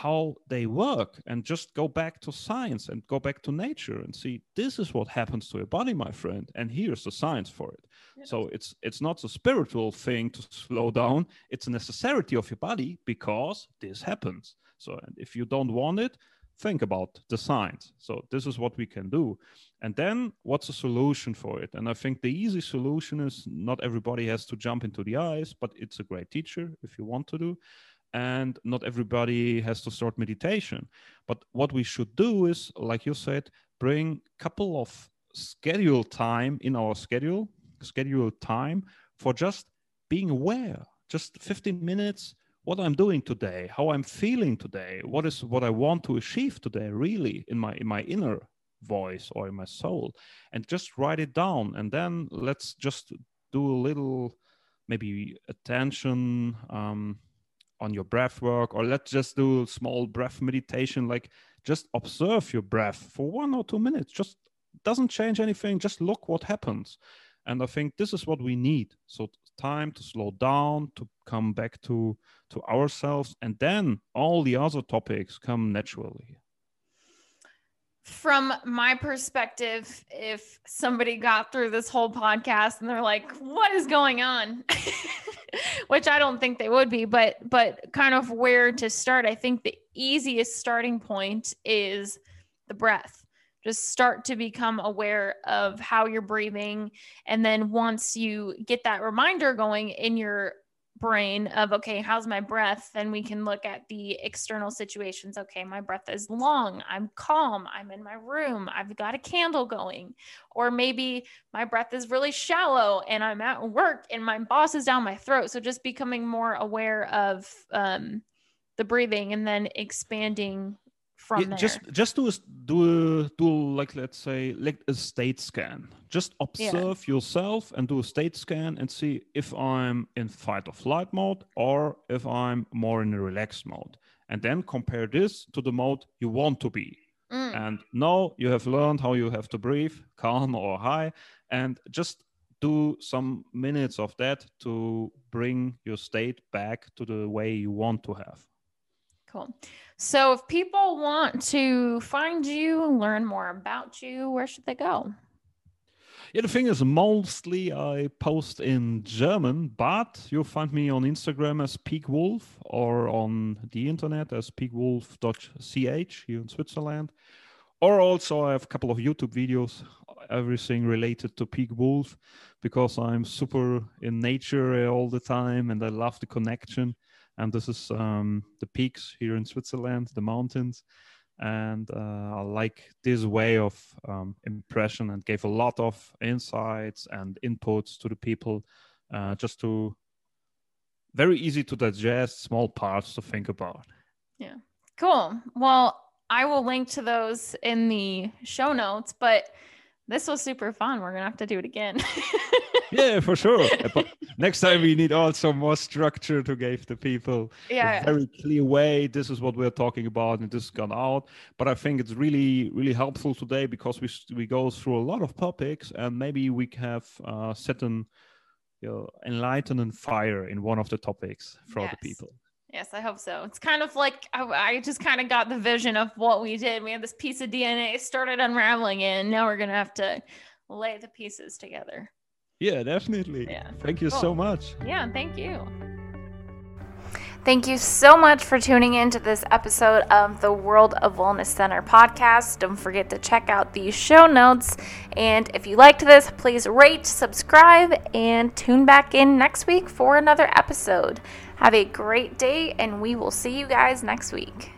how they work and just go back to science and go back to nature and see this is what happens to your body my friend and here's the science for it. Yes. so it's it's not a spiritual thing to slow down. It's a necessity of your body because this happens. So if you don't want it think about the science. So this is what we can do. And then what's a solution for it? And i think the easy solution is not everybody has to jump into the ice but it's a great teacher if you want to do and not everybody has to start meditation. But what we should do is like you said bring a couple of schedule time in our schedule schedule time for just being aware. Just 15 minutes what i'm doing today how i'm feeling today what is what i want to achieve today really in my in my inner voice or in my soul. And just write it down and then let's just do a little maybe attention um, on your breath work or let's just do small breath meditation like just observe your breath for one or two minutes. Just doesn't change anything just look what happens. And i think this is what we need. So time to slow down to come back to to ourselves and then all the other topics come naturally from my perspective, if somebody got through this whole podcast and they're like, what is going on? Which I don't think they would be, but but kind of where to start. I think the easiest starting point is the breath. Just start to become aware of how you're breathing. And then once you get that reminder going in your brain of okay how's my breath? Then we can look at the external situations. Okay my breath is long. I'm calm. I'm in my room. I've got a candle going. Or maybe my breath is really shallow and i'm at work and my boss is down my throat. So just becoming more aware of um, the breathing and then expanding from yeah, there. Just just do a, do a, do like let's say like a state scan. Just observe yeah. yourself and do a state scan and see if I'm in fight or flight mode or if I'm more in a relaxed mode. And then compare this to the mode you want to be. Mm. And now you have learned how you have to breathe, calm or high, and just do some minutes of that to bring your state back to the way you want to have. Cool. So, if people want to find you, learn more about you, where should they go? Yeah, the thing is, mostly I post in German, but you'll find me on Instagram as Peak Wolf or on the internet as peakwolf.ch here in Switzerland. Or also, I have a couple of YouTube videos, everything related to Peak Wolf, because I'm super in nature all the time and I love the connection and this is um, the peaks here in Switzerland, the mountains. And uh, I like this way of um, impression and gave a lot of insights and inputs to the people uh, just to very easy to digest, small parts to think about. Yeah, cool. Well, I will link to those in the show notes, but this was super fun. We're going to have to do it again. yeah, for sure. But next time we need also more structure to give the people yeah. a very clear way. This is what we're talking about, and this has gone out. But I think it's really, really helpful today because we we go through a lot of topics, and maybe we have uh, set an you know, enlighten fire in one of the topics for yes. the people. Yes, I hope so. It's kind of like I, I just kind of got the vision of what we did. We had this piece of DNA started unraveling it, and now we're gonna have to lay the pieces together. Yeah, definitely. Yeah. Thank you cool. so much. Yeah, thank you. Thank you so much for tuning in to this episode of the World of Wellness Center podcast. Don't forget to check out the show notes. And if you liked this, please rate, subscribe, and tune back in next week for another episode. Have a great day, and we will see you guys next week.